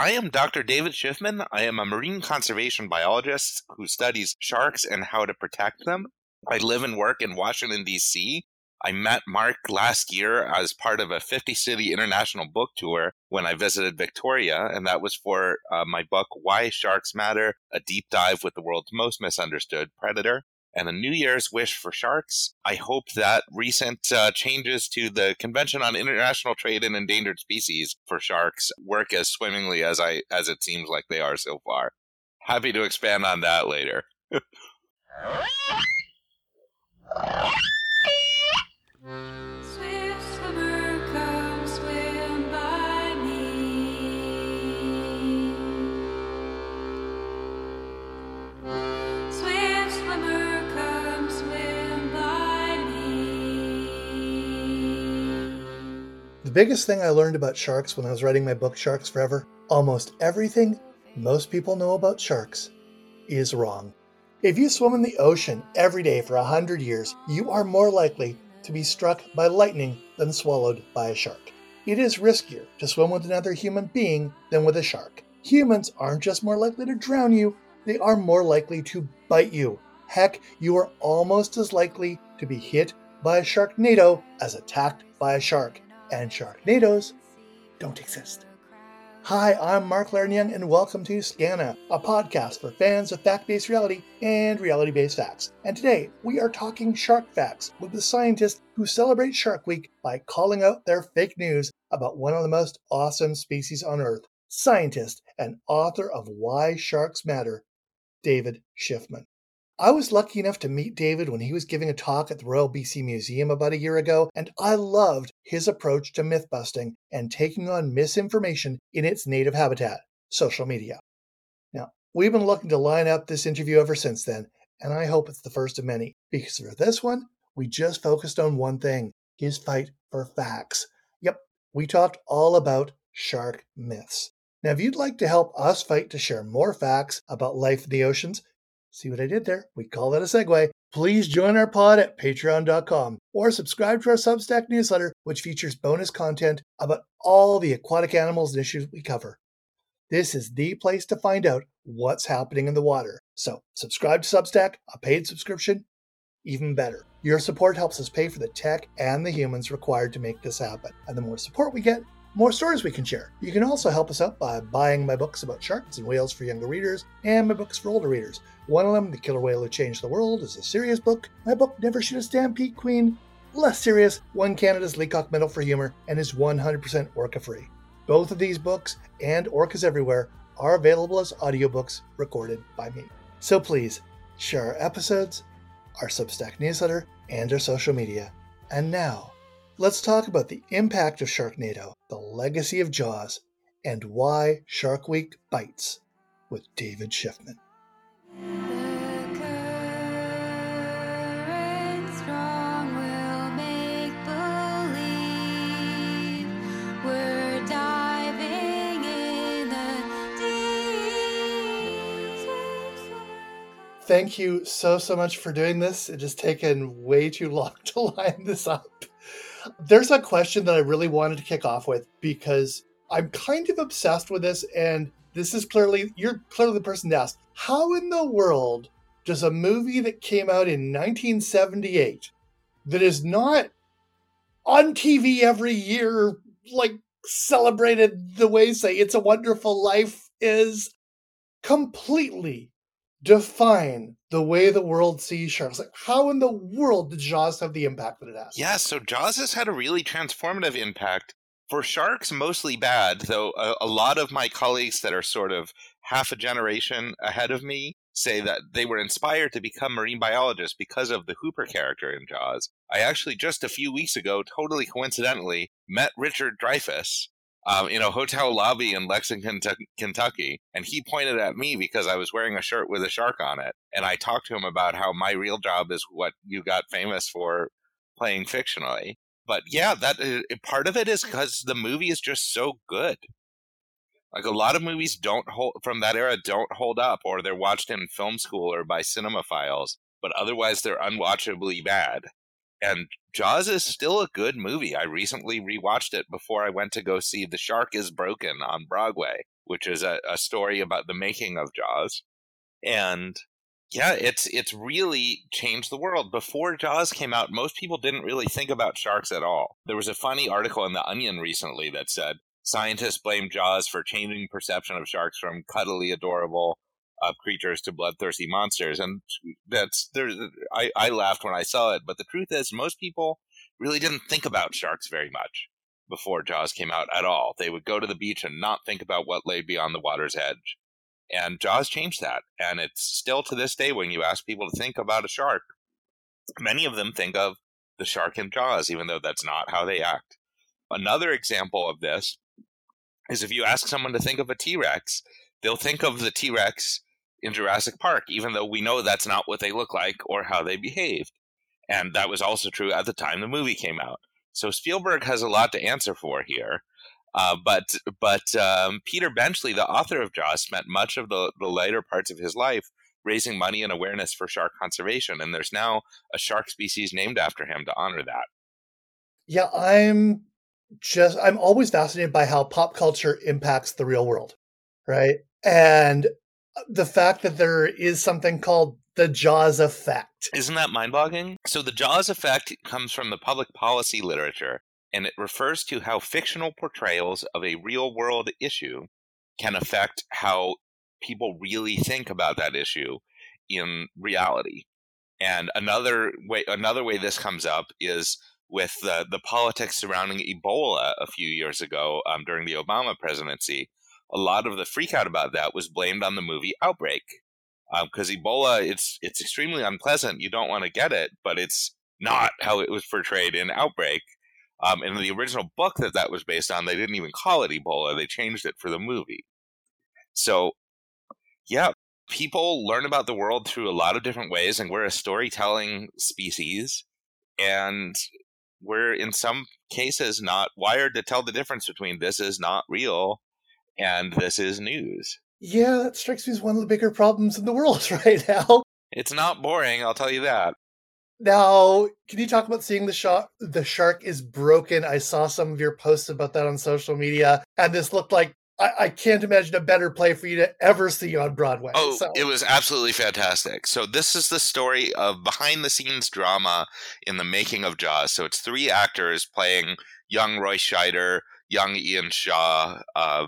I am Dr. David Shiffman. I am a marine conservation biologist who studies sharks and how to protect them. I live and work in Washington, D.C. I met Mark last year as part of a 50 city international book tour when I visited Victoria, and that was for uh, my book, Why Sharks Matter A Deep Dive with the World's Most Misunderstood Predator. And a New Year's wish for sharks. I hope that recent uh, changes to the Convention on International Trade in Endangered Species for sharks work as swimmingly as I as it seems like they are so far. Happy to expand on that later. The biggest thing I learned about sharks when I was writing my book Sharks Forever almost everything most people know about sharks is wrong. If you swim in the ocean every day for a hundred years, you are more likely to be struck by lightning than swallowed by a shark. It is riskier to swim with another human being than with a shark. Humans aren't just more likely to drown you, they are more likely to bite you. Heck, you are almost as likely to be hit by a sharknado as attacked by a shark and Sharknadoes don't exist. Hi, I'm Mark Young, and welcome to Skaana, a podcast for fans of fact based reality and reality based facts. And today, we are talking shark facts with the scientists who celebrate Shark Week by calling out their fake news about one of the most awesome species on Earth, scientist and author of Why Sharks Matter, David Shiffman. I was lucky enough to meet David when he was giving a talk at the Royal BC Museum about a year ago, and I loved his approach to myth busting and taking on misinformation in its native habitat, social media. Now, we've been looking to line up this interview ever since then, and I hope it's the first of many, because for this one, we just focused on one thing his fight for facts. Yep, we talked all about shark myths. Now, if you'd like to help us fight to share more facts about life in the oceans, See what I did there? We call that a segue. Please join our pod at patreon.com or subscribe to our Substack newsletter, which features bonus content about all the aquatic animals and issues we cover. This is the place to find out what's happening in the water. So, subscribe to Substack, a paid subscription, even better. Your support helps us pay for the tech and the humans required to make this happen. And the more support we get, more stories we can share. You can also help us out by buying my books about sharks and whales for younger readers and my books for older readers. One of them, The Killer Whale Who Changed the World, is a serious book. My book, Never Shoot a Stampede Queen, less serious, won Canada's Leacock Medal for Humor and is 100% orca free. Both of these books and Orcas Everywhere are available as audiobooks recorded by me. So please share our episodes, our Substack newsletter, and our social media. And now, Let's talk about the impact of Sharknado, the legacy of Jaws, and why Shark Week bites with David Shiffman. Thank you so, so much for doing this. It has taken way too long to line this up. There's a question that I really wanted to kick off with because I'm kind of obsessed with this, and this is clearly you're clearly the person to ask. How in the world does a movie that came out in 1978 that is not on TV every year, like celebrated the way, say, It's a Wonderful Life is, completely define the way the world sees sharks. Like, how in the world did Jaws have the impact that it has? Yeah, so Jaws has had a really transformative impact. For sharks, mostly bad, though a, a lot of my colleagues that are sort of half a generation ahead of me say that they were inspired to become marine biologists because of the Hooper character in Jaws. I actually just a few weeks ago, totally coincidentally, met Richard Dreyfuss, um, in a hotel lobby in Lexington, Kentucky. And he pointed at me because I was wearing a shirt with a shark on it. And I talked to him about how my real job is what you got famous for playing fictionally. But yeah, that uh, part of it is because the movie is just so good. Like a lot of movies don't hold from that era don't hold up, or they're watched in film school or by cinemaphiles, but otherwise they're unwatchably bad. And Jaws is still a good movie. I recently rewatched it before I went to go see The Shark is Broken on Broadway. which is a, a story about the making of Jaws. And yeah, it's it's really changed the world. Before Jaws came out, most people didn't really think about sharks at all. There was a funny article in the Onion recently that said scientists blame Jaws for changing perception of sharks from cuddly, adorable uh, creatures to bloodthirsty monsters, and that's there. I I laughed when I saw it, but the truth is, most people really didn't think about sharks very much before Jaws came out at all. They would go to the beach and not think about what lay beyond the water's edge. And Jaws changed that. And it's still to this day when you ask people to think about a shark, many of them think of the shark in Jaws, even though that's not how they act. Another example of this is if you ask someone to think of a T Rex, they'll think of the T Rex in Jurassic Park, even though we know that's not what they look like or how they behaved. And that was also true at the time the movie came out. So Spielberg has a lot to answer for here. Uh, but but um, Peter Benchley, the author of Jaws, spent much of the, the later parts of his life raising money and awareness for shark conservation, and there's now a shark species named after him to honor that. Yeah, I'm just I'm always fascinated by how pop culture impacts the real world, right? And the fact that there is something called the Jaws effect. Isn't that mind boggling? So, the Jaws effect comes from the public policy literature and it refers to how fictional portrayals of a real world issue can affect how people really think about that issue in reality. And another way another way this comes up is with the, the politics surrounding Ebola a few years ago um, during the Obama presidency. A lot of the freakout about that was blamed on the movie Outbreak, because um, Ebola it's it's extremely unpleasant. You don't want to get it, but it's not how it was portrayed in Outbreak. Um, in the original book that that was based on, they didn't even call it Ebola. They changed it for the movie. So, yeah, people learn about the world through a lot of different ways, and we're a storytelling species. And we're, in some cases, not wired to tell the difference between this is not real and this is news. Yeah, that strikes me as one of the bigger problems in the world right now. It's not boring, I'll tell you that. Now, can you talk about seeing the shark? The shark is broken. I saw some of your posts about that on social media, and this looked like I, I can't imagine a better play for you to ever see on Broadway. Oh, so. it was absolutely fantastic. So this is the story of behind the scenes drama in the making of Jaws. So it's three actors playing young Roy Scheider, young Ian Shaw, uh,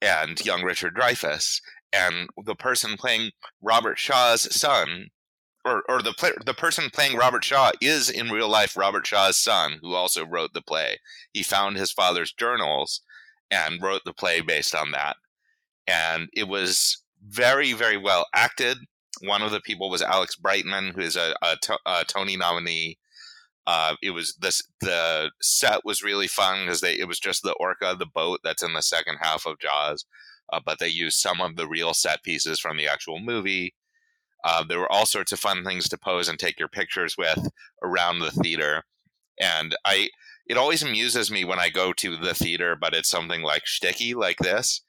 and young Richard Dreyfuss. And the person playing Robert Shaw's son or, or the play, the person playing Robert Shaw is in real life Robert Shaw's son, who also wrote the play. He found his father's journals and wrote the play based on that. And it was very, very well acted. One of the people was Alex Brightman, who is a, a, a Tony nominee. Uh, it was this the set was really fun because they it was just the orca, the boat that's in the second half of Jaws, uh, but they used some of the real set pieces from the actual movie uh, there were all sorts of fun things to pose and take your pictures with around the theater. And I, it always amuses me when I go to the theater, but it's something like shticky like this,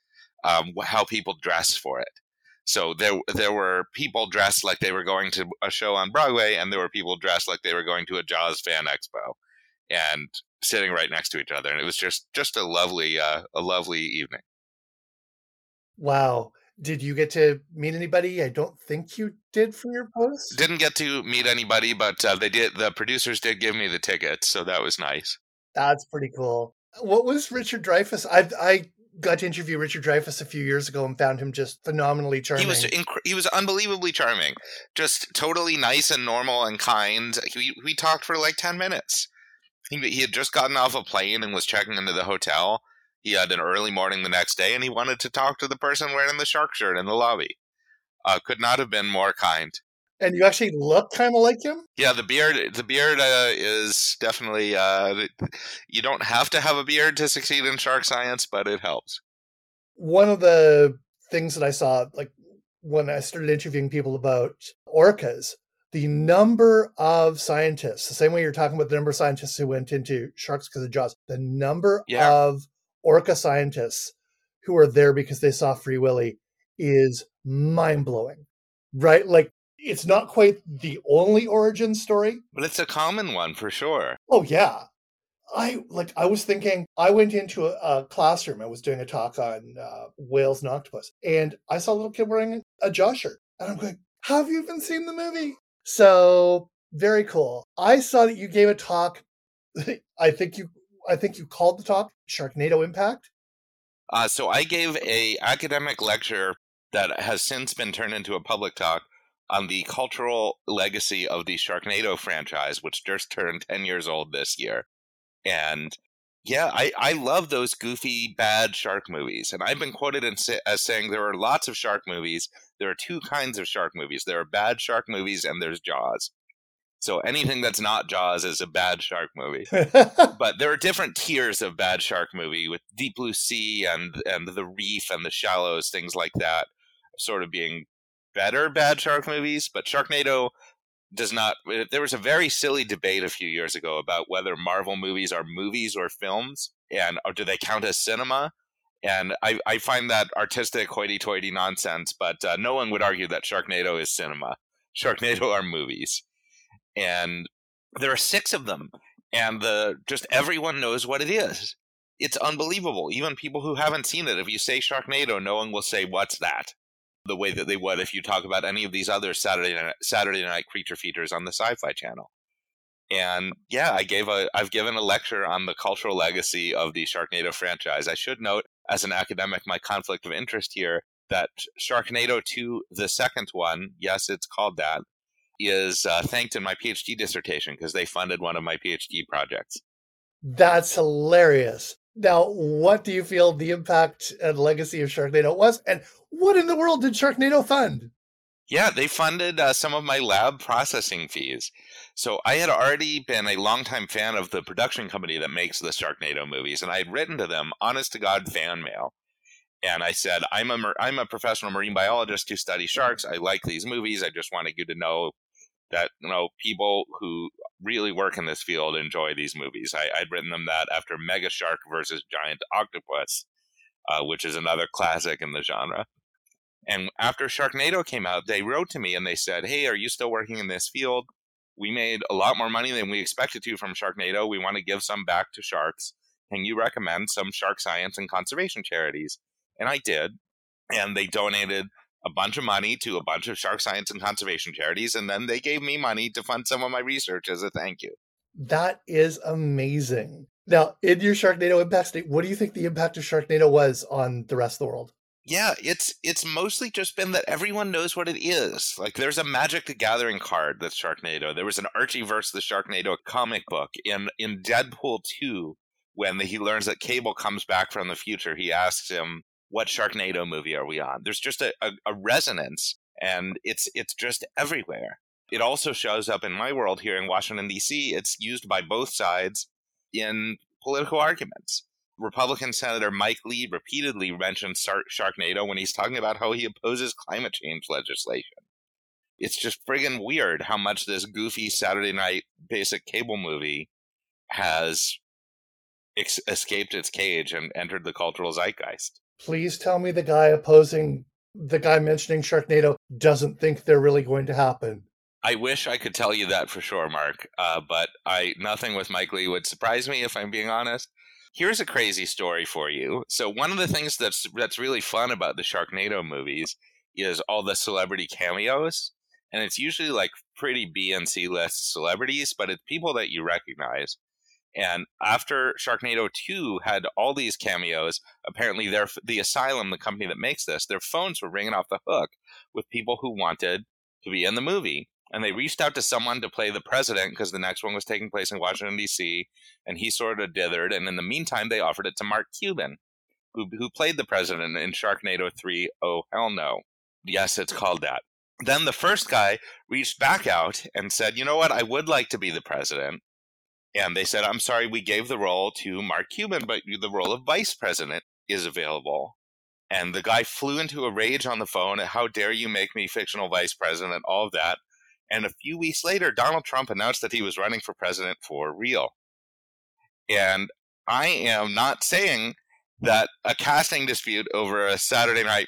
um, how people dress for it. So there, there were people dressed like they were going to a show on Broadway, and there were people dressed like they were going to a Jaws fan expo, and sitting right next to each other. And it was just, just a lovely, uh, a lovely evening. Wow did you get to meet anybody? I don't think you did for your post. Didn't get to meet anybody, but uh, they did. The producers did give me the tickets, so that was nice. That's pretty cool. What was Richard Dreyfuss? I I got to interview Richard Dreyfuss a few years ago and found him just phenomenally charming. He was inc- he was unbelievably charming, just totally nice and normal and kind. We we talked for like ten minutes. He he had just gotten off a plane and was checking into the hotel he had an early morning the next day and he wanted to talk to the person wearing the shark shirt in the lobby. Uh, could not have been more kind. And you actually look kind of like him. Yeah, the beard. The beard uh, is definitely. Uh, you don't have to have a beard to succeed in shark science, but it helps. One of the things that I saw, like when I started interviewing people about orcas, the number of scientists, the same way you're talking about the number of scientists who went into sharks because of Jaws, the number yeah. of orca scientists who are there because they saw Free Willy is mind blowing, right? Like it's not quite the only origin story, but it's a common one for sure. Oh yeah, I like I was thinking I went into a, a classroom. I was doing a talk on uh, whales and octopus, and I saw a little kid wearing a jaw shirt, and I'm going, "Have you even seen the movie?" So very cool. I saw that you gave a talk. I think you I think you called the talk Sharknado Impact. Uh, so I gave a academic lecture that has since been turned into a public talk on the cultural legacy of the Sharknado franchise, which just turned 10 years old this year. And yeah, I, I love those goofy, bad shark movies. And I've been quoted as saying there are lots of shark movies. There are two kinds of shark movies there are bad shark movies, and there's Jaws. So anything that's not Jaws is a bad shark movie. but there are different tiers of bad shark movie with Deep Blue Sea and and The Reef and The Shallows, things like that, sort of being better bad shark movies. But Sharknado does not. Eh, there was a very silly debate a few years ago about whether Marvel movies are movies or films, and or do they count as cinema? And I, I find that artistic hoity-toity nonsense. But uh, no one would argue that Sharknado is cinema. Sharknado are movies and there are six of them, and the just everyone knows what it is. It's unbelievable. Even people who haven't seen it, if you say Sharknado, no one will say what's that. The way that they would if you talk about any of these other Saturday night, Saturday night creature features on the Sci-Fi Channel. And yeah, I gave a I've given a lecture on the cultural legacy of the Sharknado franchise. I should note, as an academic, my conflict of interest here that Sharknado 2, the second one, yes, it's called that, is uh, thanked in my PhD dissertation because they funded one of my PhD projects. That's hilarious. Now, what do you feel the impact and legacy of Sharknado was? And what in the world did Sharknado fund? Yeah, they funded uh, some of my lab processing fees. So I had already been a longtime fan of the production company that makes the Sharknado movies, and I had written to them honest to God fan mail. And I said, I'm a, I'm a professional marine biologist who studies sharks. I like these movies. I just wanted you to know that you know people who really work in this field enjoy these movies. I, would written them that after Mega Shark versus Giant Octopus, uh, which is another classic in the genre. And after Sharknado came out, they wrote to me and they said, "Hey, are you still working in this field? We made a lot more money than we expected to from Sharknado. We want to give some back to sharks. Can you recommend some shark science and conservation charities?" And I did, and they donated a bunch of money to a bunch of shark science and conservation charities, and then they gave me money to fund some of my research as a thank you. That is amazing. Now, in your Sharknado impact state, what do you think the impact of Sharknado was on the rest of the world? Yeah, it's it's mostly just been that everyone knows what it is. Like there's a Magic the Gathering card that's Sharknado. There was an Archie versus the Sharknado comic book in in Deadpool 2 when he learns that Cable comes back from the future. He asks him, what Sharknado movie are we on? There's just a, a, a resonance, and it's it's just everywhere. It also shows up in my world here in Washington D.C. It's used by both sides in political arguments. Republican Senator Mike Lee repeatedly mentions Sharknado when he's talking about how he opposes climate change legislation. It's just friggin' weird how much this goofy Saturday night basic cable movie has ex- escaped its cage and entered the cultural zeitgeist please tell me the guy opposing the guy mentioning Sharknado doesn't think they're really going to happen. I wish I could tell you that for sure, Mark. Uh, but I nothing with Mike Lee would surprise me if I'm being honest. Here's a crazy story for you. So one of the things that's that's really fun about the Sharknado movies is all the celebrity cameos, and it's usually like pretty B and C list celebrities, but it's people that you recognize. And after Sharknado 2 had all these cameos, apparently their the Asylum, the company that makes this, their phones were ringing off the hook with people who wanted to be in the movie. And they reached out to someone to play the president because the next one was taking place in Washington, D.C., and he sort of dithered. And in the meantime, they offered it to Mark Cuban, who, who played the president in Sharknado 3 Oh, hell no. Yes, it's called that. Then the first guy reached back out and said, You know what? I would like to be the president. And they said, I'm sorry, we gave the role to Mark Cuban, but the role of vice president is available. And the guy flew into a rage on the phone. How dare you make me fictional vice president? All of that. And a few weeks later, Donald Trump announced that he was running for president for real. And I am not saying that a casting dispute over a Saturday night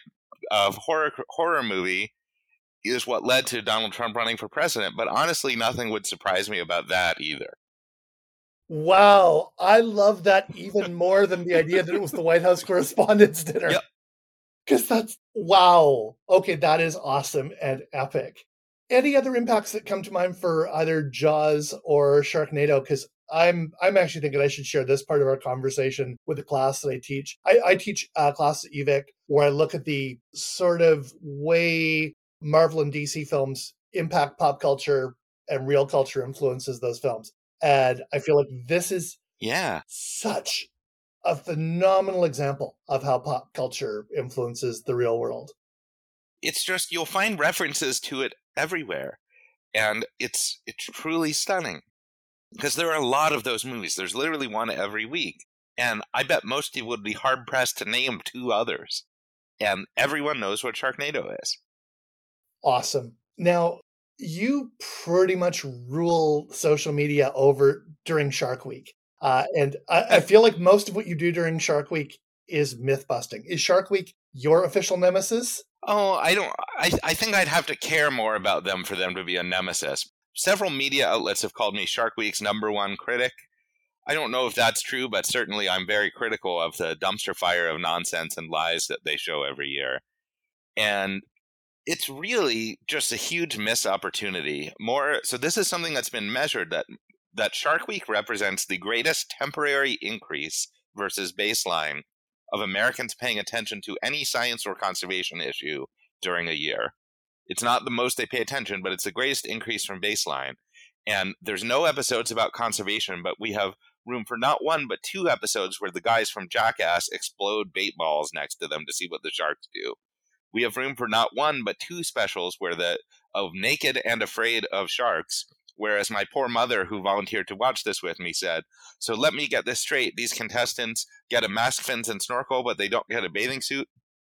of horror horror movie is what led to Donald Trump running for president, but honestly, nothing would surprise me about that either. Wow, I love that even more than the idea that it was the White House Correspondents' Dinner. Yep. Because that's wow. Okay, that is awesome and epic. Any other impacts that come to mind for either Jaws or Sharknado? Because I'm I'm actually thinking I should share this part of our conversation with the class that I teach. I, I teach a class at UVic where I look at the sort of way Marvel and DC films impact pop culture and real culture influences those films. And I feel like this is Yeah. such a phenomenal example of how pop culture influences the real world. It's just you'll find references to it everywhere. And it's it's truly stunning. Because there are a lot of those movies. There's literally one every week. And I bet most people would be hard pressed to name two others. And everyone knows what Sharknado is. Awesome. Now, you pretty much rule social media over during Shark Week. Uh, and I, I feel like most of what you do during Shark Week is myth busting. Is Shark Week your official nemesis? Oh, I don't. I, I think I'd have to care more about them for them to be a nemesis. Several media outlets have called me Shark Week's number one critic. I don't know if that's true, but certainly I'm very critical of the dumpster fire of nonsense and lies that they show every year. And it's really just a huge missed opportunity. More so this is something that's been measured that that Shark Week represents the greatest temporary increase versus baseline of Americans paying attention to any science or conservation issue during a year. It's not the most they pay attention, but it's the greatest increase from baseline. And there's no episodes about conservation, but we have room for not one but two episodes where the guys from Jackass explode bait balls next to them to see what the sharks do. We have room for not one but two specials where the of Naked and Afraid of Sharks, whereas my poor mother who volunteered to watch this with me said, "So let me get this straight, these contestants get a mask, fins and snorkel, but they don't get a bathing suit."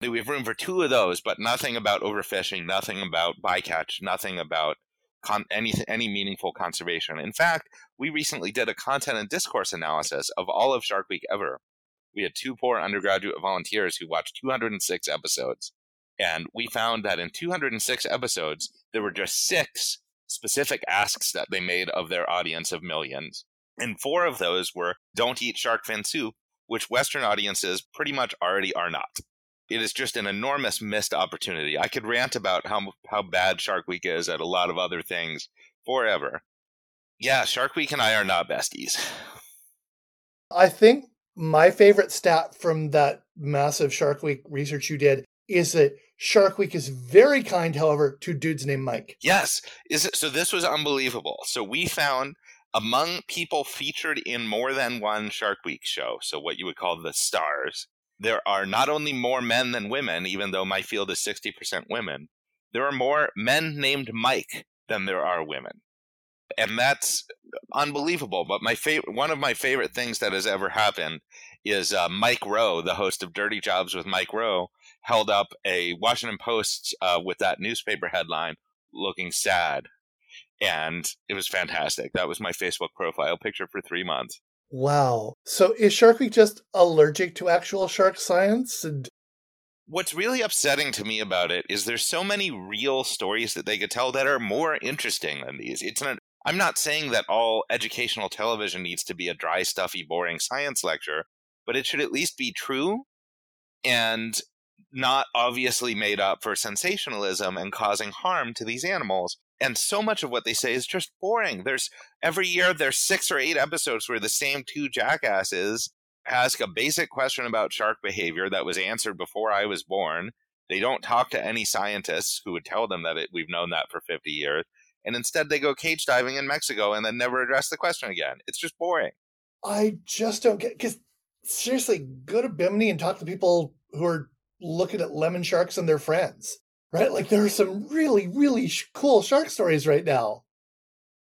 We have room for two of those, but nothing about overfishing, nothing about bycatch, nothing about con- any any meaningful conservation. In fact, we recently did a content and discourse analysis of all of Shark Week ever. We had two poor undergraduate volunteers who watched 206 episodes, and we found that in 206 episodes there were just six specific asks that they made of their audience of millions, and four of those were "Don't eat shark fin soup," which Western audiences pretty much already are not it is just an enormous missed opportunity. I could rant about how how bad Shark Week is at a lot of other things forever. Yeah, Shark Week and I are not besties. I think my favorite stat from that massive Shark Week research you did is that Shark Week is very kind, however, to dudes named Mike. Yes, is it, so. This was unbelievable. So we found among people featured in more than one Shark Week show, so what you would call the stars, there are not only more men than women, even though my field is 60% women, there are more men named Mike than there are women. And that's unbelievable. But my favorite, one of my favorite things that has ever happened is uh, Mike Rowe, the host of Dirty Jobs with Mike Rowe, held up a Washington Post uh, with that newspaper headline looking sad. And it was fantastic. That was my Facebook profile picture for three months. Wow. So is Shark Week just allergic to actual shark science? And What's really upsetting to me about it is there's so many real stories that they could tell that are more interesting than these. It's not I'm not saying that all educational television needs to be a dry, stuffy, boring science lecture, but it should at least be true and not obviously made up for sensationalism and causing harm to these animals. And so much of what they say is just boring. There's every year there's six or eight episodes where the same two jackasses ask a basic question about shark behavior that was answered before I was born. They don't talk to any scientists who would tell them that it, we've known that for 50 years. And instead, they go cage diving in Mexico and then never address the question again. It's just boring. I just don't get because seriously, go to Bimini and talk to people who are looking at lemon sharks and their friends, right? Like there are some really, really sh- cool shark stories right now.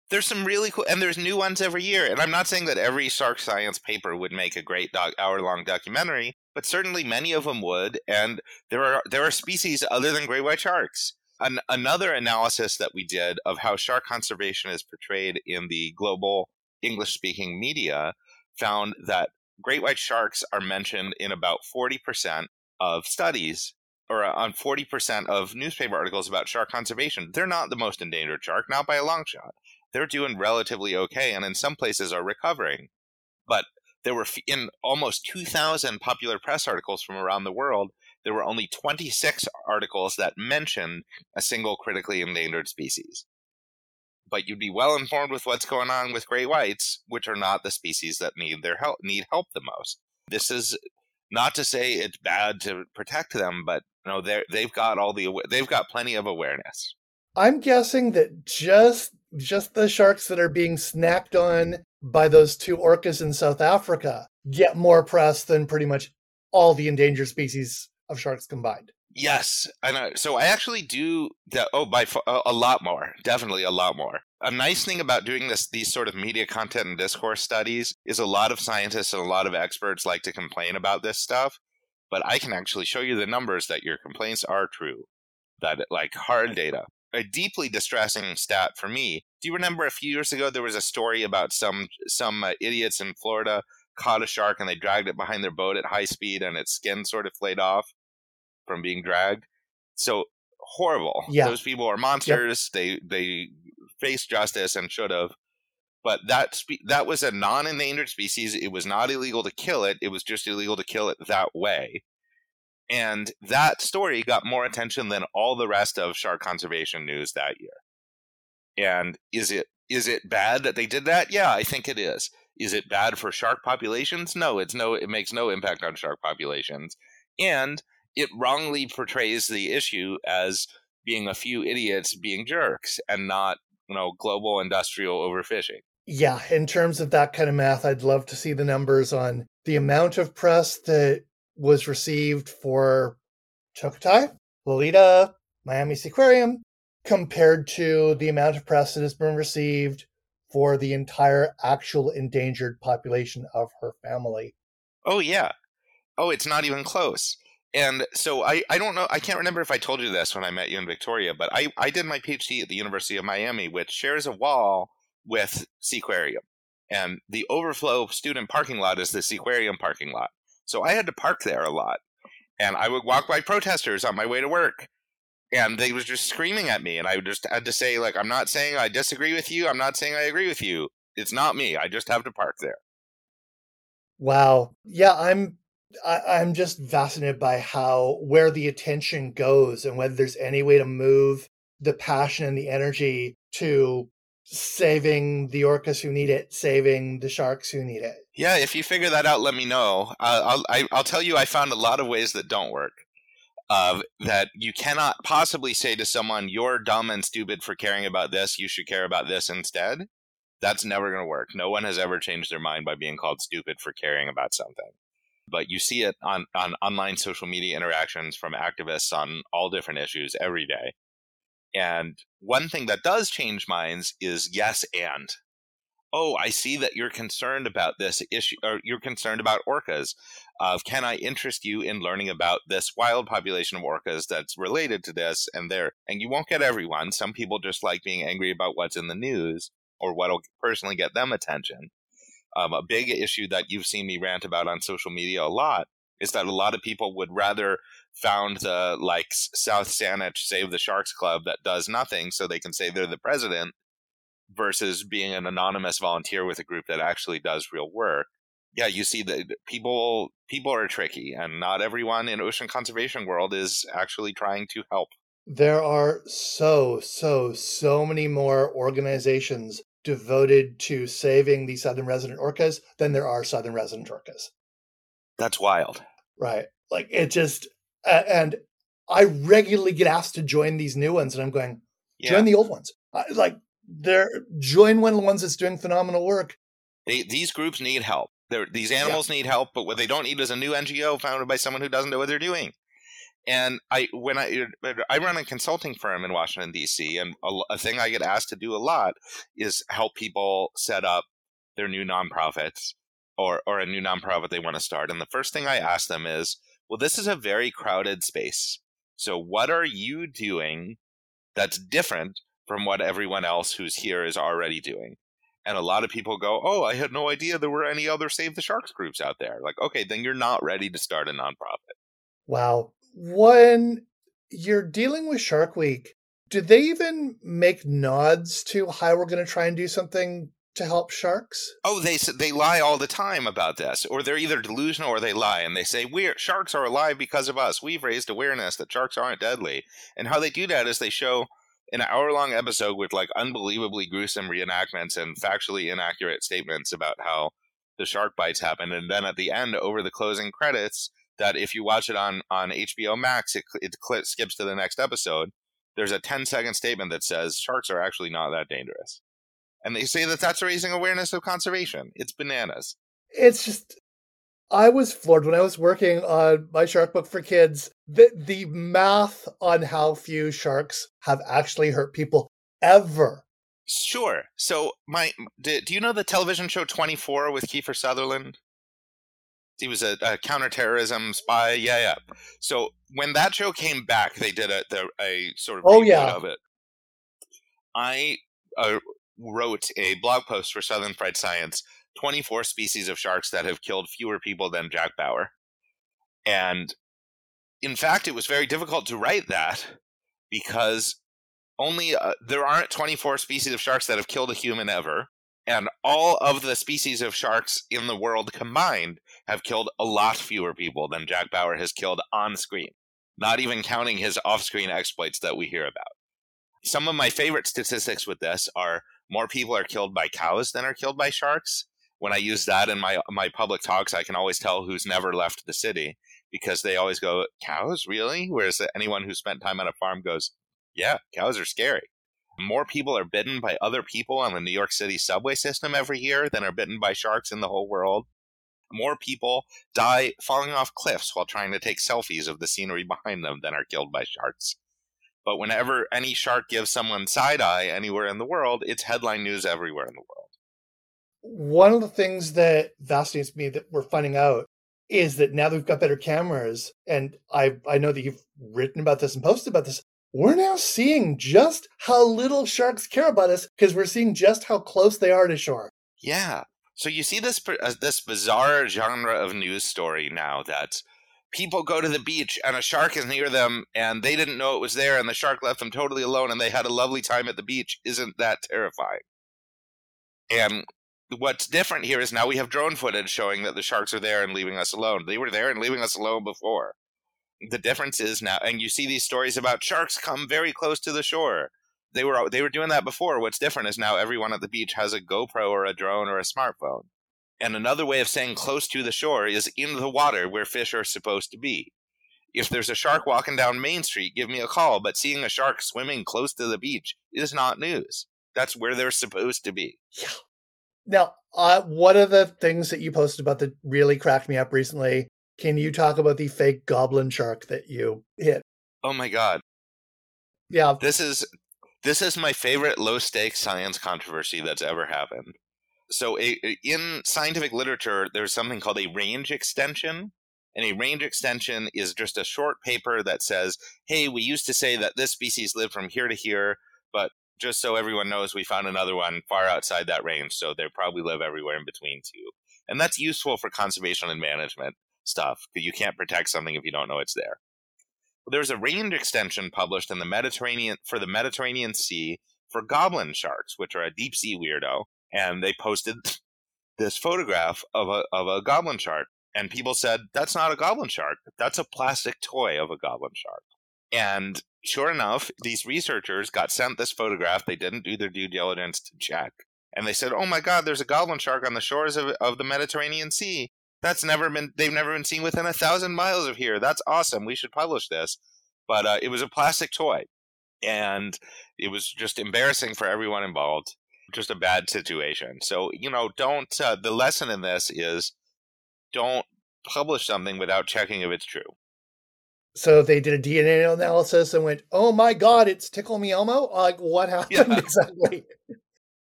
There's some really cool, and there's new ones every year. And I'm not saying that every shark science paper would make a great doc, hour-long documentary, but certainly many of them would. And there are there are species other than great white sharks. An, another analysis that we did of how shark conservation is portrayed in the global English-speaking media found that great white sharks are mentioned in about 40% of studies or uh, on 40% of newspaper articles about shark conservation. They're not the most endangered shark, not by a long shot. they're doing relatively okay, and in some places are recovering. But there were in almost 2,000 popular press articles from around the world. There were only 26 articles that mentioned a single critically endangered species. But you'd be well informed with what's going on with great whites, which are not the species that need their help need help the most. This is not to say it's bad to protect them, but you know they they've got all the they've got plenty of awareness. I'm guessing that just just the sharks that are being snapped on by those two orcas in South Africa get more press than pretty much all the endangered species of sharks combined. Yes, and so I actually do that. Oh, by a lot more, definitely a lot more. A nice thing about doing this, these sort of media content and discourse studies, is a lot of scientists and a lot of experts like to complain about this stuff, but I can actually show you the numbers that your complaints are true, that like hard data. A deeply distressing stat for me. Do you remember a few years ago there was a story about some some uh, idiots in Florida caught a shark and they dragged it behind their boat at high speed and its skin sort of flayed off from being dragged. So horrible. Yeah. Those people are monsters. Yep. They they face justice and should have. But that spe- that was a non-endangered species. It was not illegal to kill it. It was just illegal to kill it that way. And that story got more attention than all the rest of shark conservation news that year. And is it is it bad that they did that? Yeah, I think it is. Is it bad for shark populations? No, it's no it makes no impact on shark populations. And it wrongly portrays the issue as being a few idiots being jerks and not, you know, global industrial overfishing. Yeah, in terms of that kind of math, I'd love to see the numbers on the amount of press that was received for Chukchi, Lolita, Miami Seaquarium, compared to the amount of press that has been received for the entire actual endangered population of her family. Oh, yeah. Oh, it's not even close and so I, I don't know I can't remember if I told you this when I met you in Victoria, but I, I did my PhD at the University of Miami, which shares a wall with Seaquarium. And the overflow student parking lot is the Seaquarium parking lot. So I had to park there a lot. And I would walk by protesters on my way to work. And they was just screaming at me. And I just had to say, like, I'm not saying I disagree with you. I'm not saying I agree with you. It's not me. I just have to park there. Wow. Yeah, I'm I, am just fascinated by how where the attention goes and whether there's any way to move the passion and the energy to saving the orcas who need it, saving the sharks who need it. Yeah, if you figure that out, let me know. Uh, I'll I, i will tell you, I found a lot of ways that don't work. Uh, that you cannot possibly say to someone, "You're dumb and stupid for caring about this. You should care about this instead." That's never going to work. No one has ever changed their mind by being called stupid for caring about something but you see it on, on online social media interactions from activists on all different issues every day. And one thing that does change minds is yes and. Oh, I see that you're concerned about this issue, or you're concerned about orcas. Of can I interest you in learning about this wild population of orcas that's related to this and there? And you won't get everyone. Some people just like being angry about what's in the news or what'll personally get them attention. Um, a big issue that you've seen me rant about on social media a lot is that a lot of people would rather found the like South Saanich Save the Sharks Club that does nothing so they can say they're the president versus being an anonymous volunteer with a group that actually does real work. Yeah, you see that people people are tricky and not everyone in ocean conservation world is actually trying to help. There are so so so many more organizations devoted to saving the southern resident orcas than there are southern resident orcas. That's wild. Right. Like it just, uh, and I regularly get asked to join these new ones, and I'm going, join the old ones. Uh, like, they're join one of the ones that's doing phenomenal work. They, these groups need help. They're, these animals yeah. need help, but what they don't need is a new NGO founded by someone who doesn't know what they're doing. And I, when I, I run a consulting firm in Washington D.C., and a, a thing I get asked to do a lot is help people set up their new nonprofits or or a new nonprofit they want to start. And the first thing I ask them is, well, this is a very crowded space. So what are you doing that's different from what everyone else who's here is already doing? And a lot of people go, "Oh, I had no idea there were any other Save the Sharks groups out there." Like, okay, then you're not ready to start a nonprofit. Wow when you're dealing with Shark Week, Did they even make nods to how we're going to try and do something to help sharks? Oh, they they lie all the time about this, or they're either delusional or they lie, and they say we sharks are alive because of us. We've raised awareness that sharks aren't deadly, and how they do that is they show an hour long episode with like unbelievably gruesome reenactments and factually inaccurate statements about how the shark bites happen, and then at the end, over the closing credits, that if you watch it on on HBO Max, it it skips to the next episode. There's a 10 second statement that says sharks are actually not that dangerous and they say that that's raising awareness of conservation. It's bananas. It's just I was floored when I was working on my shark book for kids. The the math on how few sharks have actually hurt people ever. Sure. So my do, do you know the television show 24 with Kiefer Sutherland? He was a, a counterterrorism spy. Yeah, yeah. So when that show came back, they did a the, a sort of oh yeah of it. I uh, wrote a blog post for Southern Fried Science 24 species of sharks that have killed fewer people than Jack Bauer. And in fact, it was very difficult to write that because only uh, there aren't 24 species of sharks that have killed a human ever. And all of the species of sharks in the world combined have killed a lot fewer people than Jack Bauer has killed on screen, not even counting his off screen exploits that we hear about. Some of my favorite statistics with this are more people are killed by cows than are killed by sharks. When I use that in my my public talks, I can always tell who's never left the city because they always go, "Cows, really?" Whereas anyone who spent time on a farm goes, "Yeah, cows are scary." More people are bitten by other people on the New York City subway system every year than are bitten by sharks in the whole world. More people die falling off cliffs while trying to take selfies of the scenery behind them than are killed by sharks. But whenever any shark gives someone side eye anywhere in the world, it's headline news everywhere in the world. One of the things that fascinates me that we're finding out is that now that we've got better cameras, and I I know that you've written about this and posted about this, we're now seeing just how little sharks care about us because we're seeing just how close they are to shore. Yeah. So you see this uh, this bizarre genre of news story now that people go to the beach and a shark is near them and they didn't know it was there and the shark left them totally alone and they had a lovely time at the beach. Isn't that terrifying? And what's different here is now we have drone footage showing that the sharks are there and leaving us alone. They were there and leaving us alone before. The difference is now and you see these stories about sharks come very close to the shore they were they were doing that before what's different is now everyone at the beach has a GoPro or a drone or a smartphone and another way of saying close to the shore is in the water where fish are supposed to be. If there's a shark walking down Main Street, give me a call. But seeing a shark swimming close to the beach is not news. That's where they're supposed to be. Yeah. Now, uh, one of the things that you posted about that really cracked me up recently, can you talk about the fake goblin shark that you hit? Oh my god. Yeah. This is this is my favorite low stakes science controversy that's ever happened. So a, in scientific literature there's something called a range extension and a range extension is just a short paper that says hey we used to say that this species lived from here to here but just so everyone knows we found another one far outside that range so they probably live everywhere in between too. And that's useful for conservation and management stuff because you can't protect something if you don't know it's there there's a range extension published in the mediterranean for the mediterranean sea for goblin sharks which are a deep sea weirdo and they posted this photograph of a of a goblin shark and people said that's not a goblin shark. That's a plastic toy of a goblin shark. And sure enough these researchers got sent this photograph. They didn't do their due diligence to check. And they said oh my god there's a goblin shark on the shores of, of the mediterranean sea that's never been they've never been seen within a thousand miles of here that's awesome we should publish this but uh, it was a plastic toy and it was just embarrassing for everyone involved just a bad situation. So, you know, don't, uh, the lesson in this is don't publish something without checking if it's true. So they did a DNA analysis and went, "Oh my God, it's Tickle Me Elmo!" Like, what happened yeah. exactly?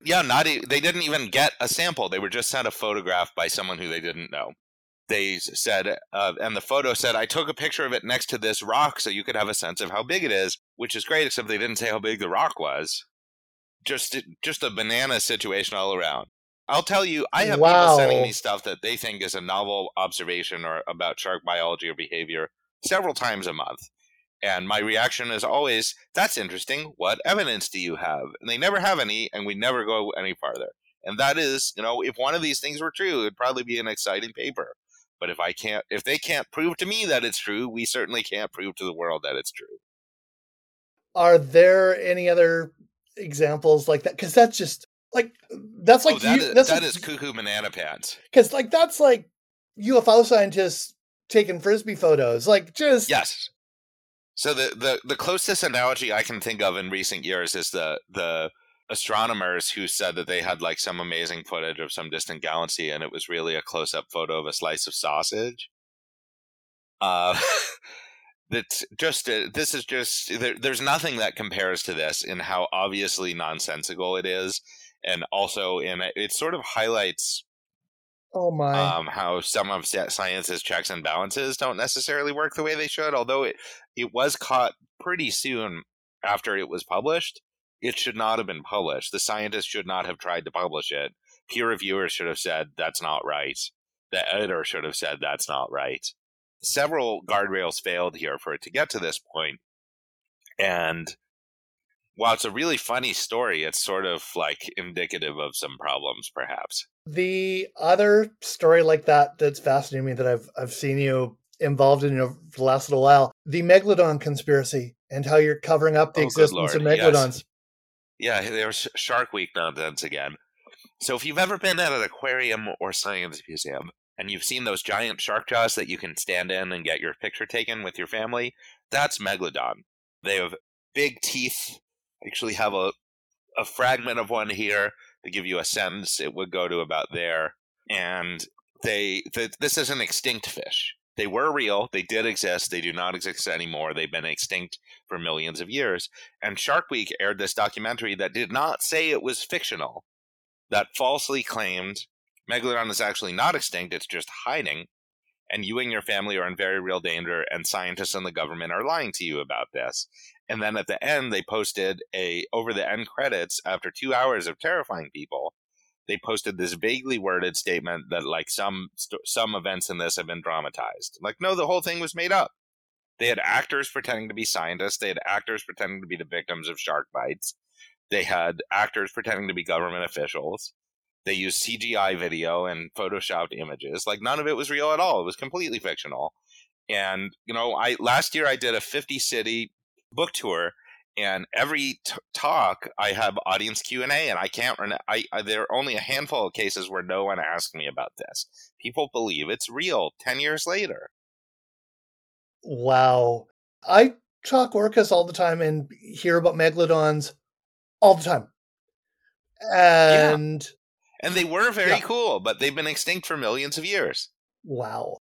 Yeah, not e- they didn't even get a sample. They were just sent a photograph by someone who they didn't know. They said, uh, and the photo said, "I took a picture of it next to this rock so you could have a sense of how big it is," which is great. Except they didn't say how big the rock was just just a banana situation all around. I'll tell you, I have wow. people sending me stuff that they think is a novel observation or about shark biology or behavior several times a month. And my reaction is always, that's interesting. What evidence do you have? And they never have any, and we never go any farther. And that is, you know, if one of these things were true, it'd probably be an exciting paper. But if I can't, if they can't prove to me that it's true, we certainly can't prove to the world that it's true. Are there any other examples like that? Because that's just like that's like oh, that, you, is, that's that like, is cuckoo banana pants. Because like that's like UFO scientists taking frisbee photos. Like just yes. So the, the the closest analogy I can think of in recent years is the the astronomers who said that they had like some amazing footage of some distant galaxy and it was really a close up photo of a slice of sausage. Uh, that just uh, this is just there, there's nothing that compares to this in how obviously nonsensical it is, and also in it sort of highlights Oh my! Um, how some of science's checks and balances don't necessarily work the way they should. Although it it was caught pretty soon after it was published, it should not have been published. The scientists should not have tried to publish it. Peer reviewers should have said that's not right. The editor should have said that's not right. Several guardrails failed here for it to get to this point. point, and while it's a really funny story, it's sort of like indicative of some problems, perhaps. The other story like that that's fascinating me that I've I've seen you involved in for the last little while, the Megalodon conspiracy and how you're covering up the oh, existence of Megalodons. Yes. Yeah, there's Shark Week nonsense again. So if you've ever been at an aquarium or science museum and you've seen those giant shark jaws that you can stand in and get your picture taken with your family, that's Megalodon. They have big teeth actually have a a fragment of one here to give you a sense. It would go to about there, and they th- this is an extinct fish. They were real. They did exist. They do not exist anymore. They've been extinct for millions of years. And Shark Week aired this documentary that did not say it was fictional, that falsely claimed Megalodon is actually not extinct, it's just hiding. And you and your family are in very real danger, and scientists and the government are lying to you about this. And then at the end, they posted a over the end credits after two hours of terrifying people. They posted this vaguely worded statement that like some some events in this have been dramatized. Like no, the whole thing was made up. They had actors pretending to be scientists. They had actors pretending to be the victims of shark bites. They had actors pretending to be government officials. They used CGI video and photoshopped images. Like none of it was real at all. It was completely fictional. And you know, I last year I did a 50 city book tour and every t- talk I have audience Q and A, and I can't. I, I there are only a handful of cases where no one asked me about this. People believe it's real. Ten years later. Wow, I talk orcas all the time and hear about megalodons all the time, and. And they were very yeah. cool, but they've been extinct for millions of years. Wow.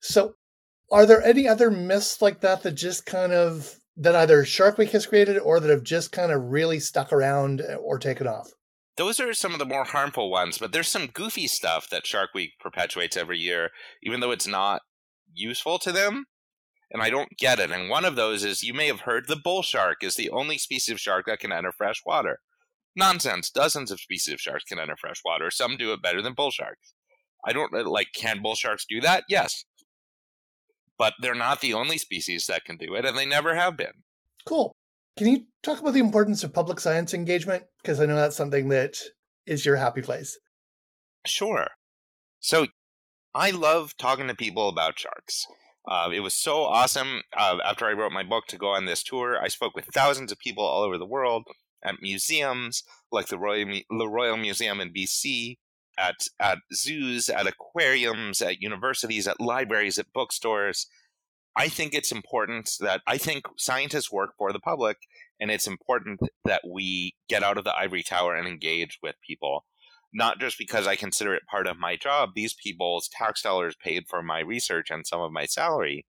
So, are there any other myths like that that just kind of that either Shark Week has created or that have just kind of really stuck around or taken off? Those are some of the more harmful ones, but there's some goofy stuff that Shark Week perpetuates every year, even though it's not useful to them. And I don't get it. And one of those is you may have heard the bull shark is the only species of shark that can enter fresh water. Nonsense. Dozens of species of sharks can enter fresh water. Some do it better than bull sharks. I don't like, can bull sharks do that? Yes but they're not the only species that can do it, and they never have been. Cool. Can you talk about the importance of public science engagement? Because I know that's something that is your happy place. Sure. So I love talking to people about sharks. Uh, it was so awesome uh, after I wrote my book to go on this tour. I spoke with thousands of people all over the world at museums like the Royal, the Royal Museum in BC, at at zoos, at aquariums, at universities, at libraries, at bookstores. I think it's important that I think scientists work for the public, and it's important that we get out of the ivory tower and engage with people. Not just because I consider it part of my job, these people's tax dollars paid for my research and some of my salary,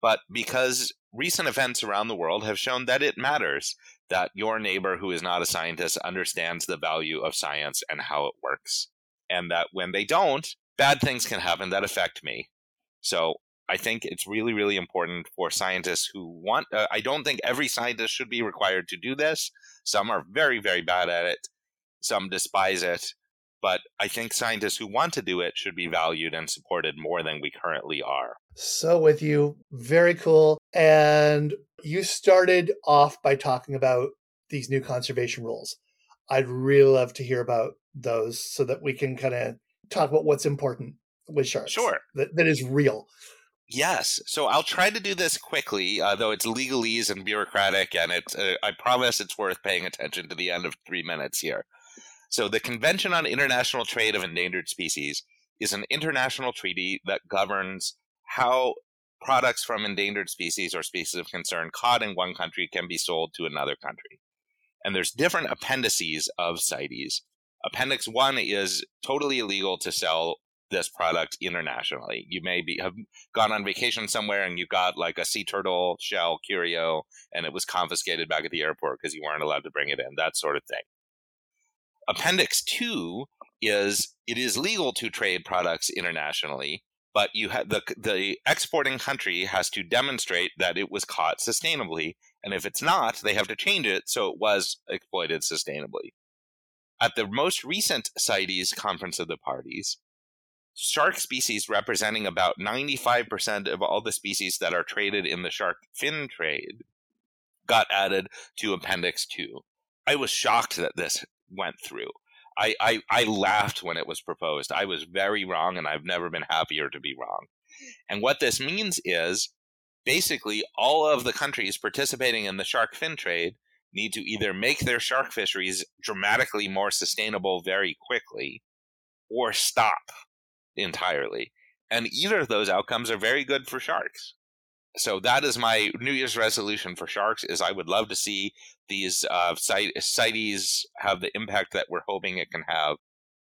but because recent events around the world have shown that it matters that your neighbor who is not a scientist understands the value of science and how it works and that when they don't, bad things can happen that affect me. So I think it's really, really important for scientists who want. Uh, I don't think every scientist should be required to do this. Some are very, very bad at it. Some despise it. But I think scientists who want to do it should be valued and supported more than we currently are. So, with you, very cool. And you started off by talking about these new conservation rules. I'd really love to hear about those so that we can kind of talk about what's important with sharks. Sure. That, that is real. Yes. So I'll try to do this quickly, uh, though it's legalese and bureaucratic, and it's, uh, I promise it's worth paying attention to the end of three minutes here. So the Convention on International Trade of Endangered Species is an international treaty that governs how products from endangered species or species of concern caught in one country can be sold to another country. And there's different appendices of CITES. Appendix 1 is totally illegal to sell this product internationally. You may be have gone on vacation somewhere and you got like a sea turtle shell curio and it was confiscated back at the airport because you weren't allowed to bring it in, that sort of thing. Appendix 2 is it is legal to trade products internationally, but you have the the exporting country has to demonstrate that it was caught sustainably, and if it's not, they have to change it so it was exploited sustainably. At the most recent CITES Conference of the Parties, shark species representing about 95% of all the species that are traded in the shark fin trade got added to Appendix 2. I was shocked that this went through. I, I, I laughed when it was proposed. I was very wrong, and I've never been happier to be wrong. And what this means is basically all of the countries participating in the shark fin trade need to either make their shark fisheries dramatically more sustainable very quickly or stop entirely. And either of those outcomes are very good for sharks. So that is my New Year's resolution for sharks is I would love to see these uh, CITES have the impact that we're hoping it can have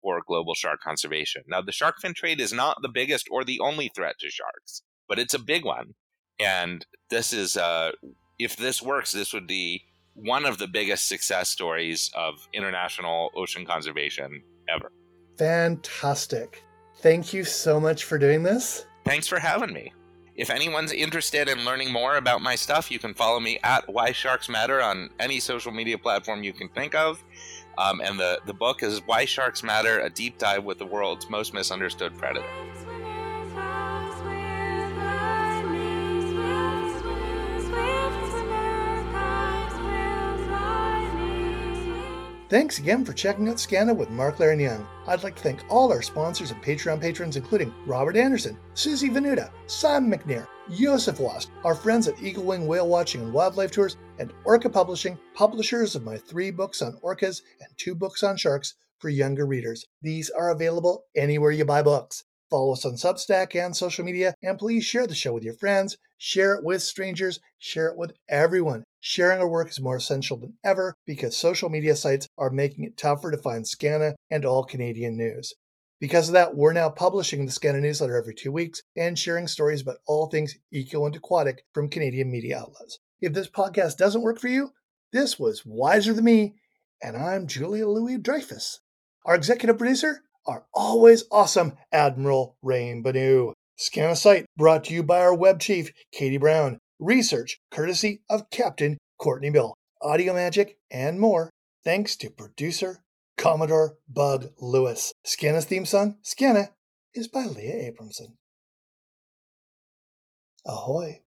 for global shark conservation. Now, the shark fin trade is not the biggest or the only threat to sharks, but it's a big one. And this is, uh, if this works, this would be one of the biggest success stories of international ocean conservation ever. Fantastic. Thank you so much for doing this. Thanks for having me. If anyone's interested in learning more about my stuff, you can follow me at Why Sharks Matter on any social media platform you can think of. Um, and the, the book is Why Sharks Matter A Deep Dive with the World's Most Misunderstood Predator. Thanks again for checking out Skaana with Mark Leiren-Young. I'd like to thank all our sponsors and Patreon patrons, including Robert Anderson, Susie Venuta, Sam McNair, Joseph Wast, our friends at Eagle Wing Whale Watching and Wildlife Tours, and Orca Publishing, publishers of my three books on orcas and two books on sharks for younger readers. These are available anywhere you buy books. Follow us on Substack and social media, and please share the show with your friends, share it with strangers, share it with everyone. Sharing our work is more essential than ever because social media sites are making it tougher to find Skaana and all Canadian news. Because of that, we're now publishing the Skaana newsletter every two weeks and sharing stories about all things eco and aquatic from Canadian media outlets. If this podcast doesn't work for you, this was Wiser Than Me, and I'm Julia Louis Dreyfus. Our executive producer, our always awesome Admiral Rain Banu. Skaana site brought to you by our web chief, Katie Brown. Research courtesy of Captain Courtney Bill. Audio magic and more thanks to producer Commodore Bug Lewis. Skaana's theme song, Skaana, is by Leah Abramson. Ahoy.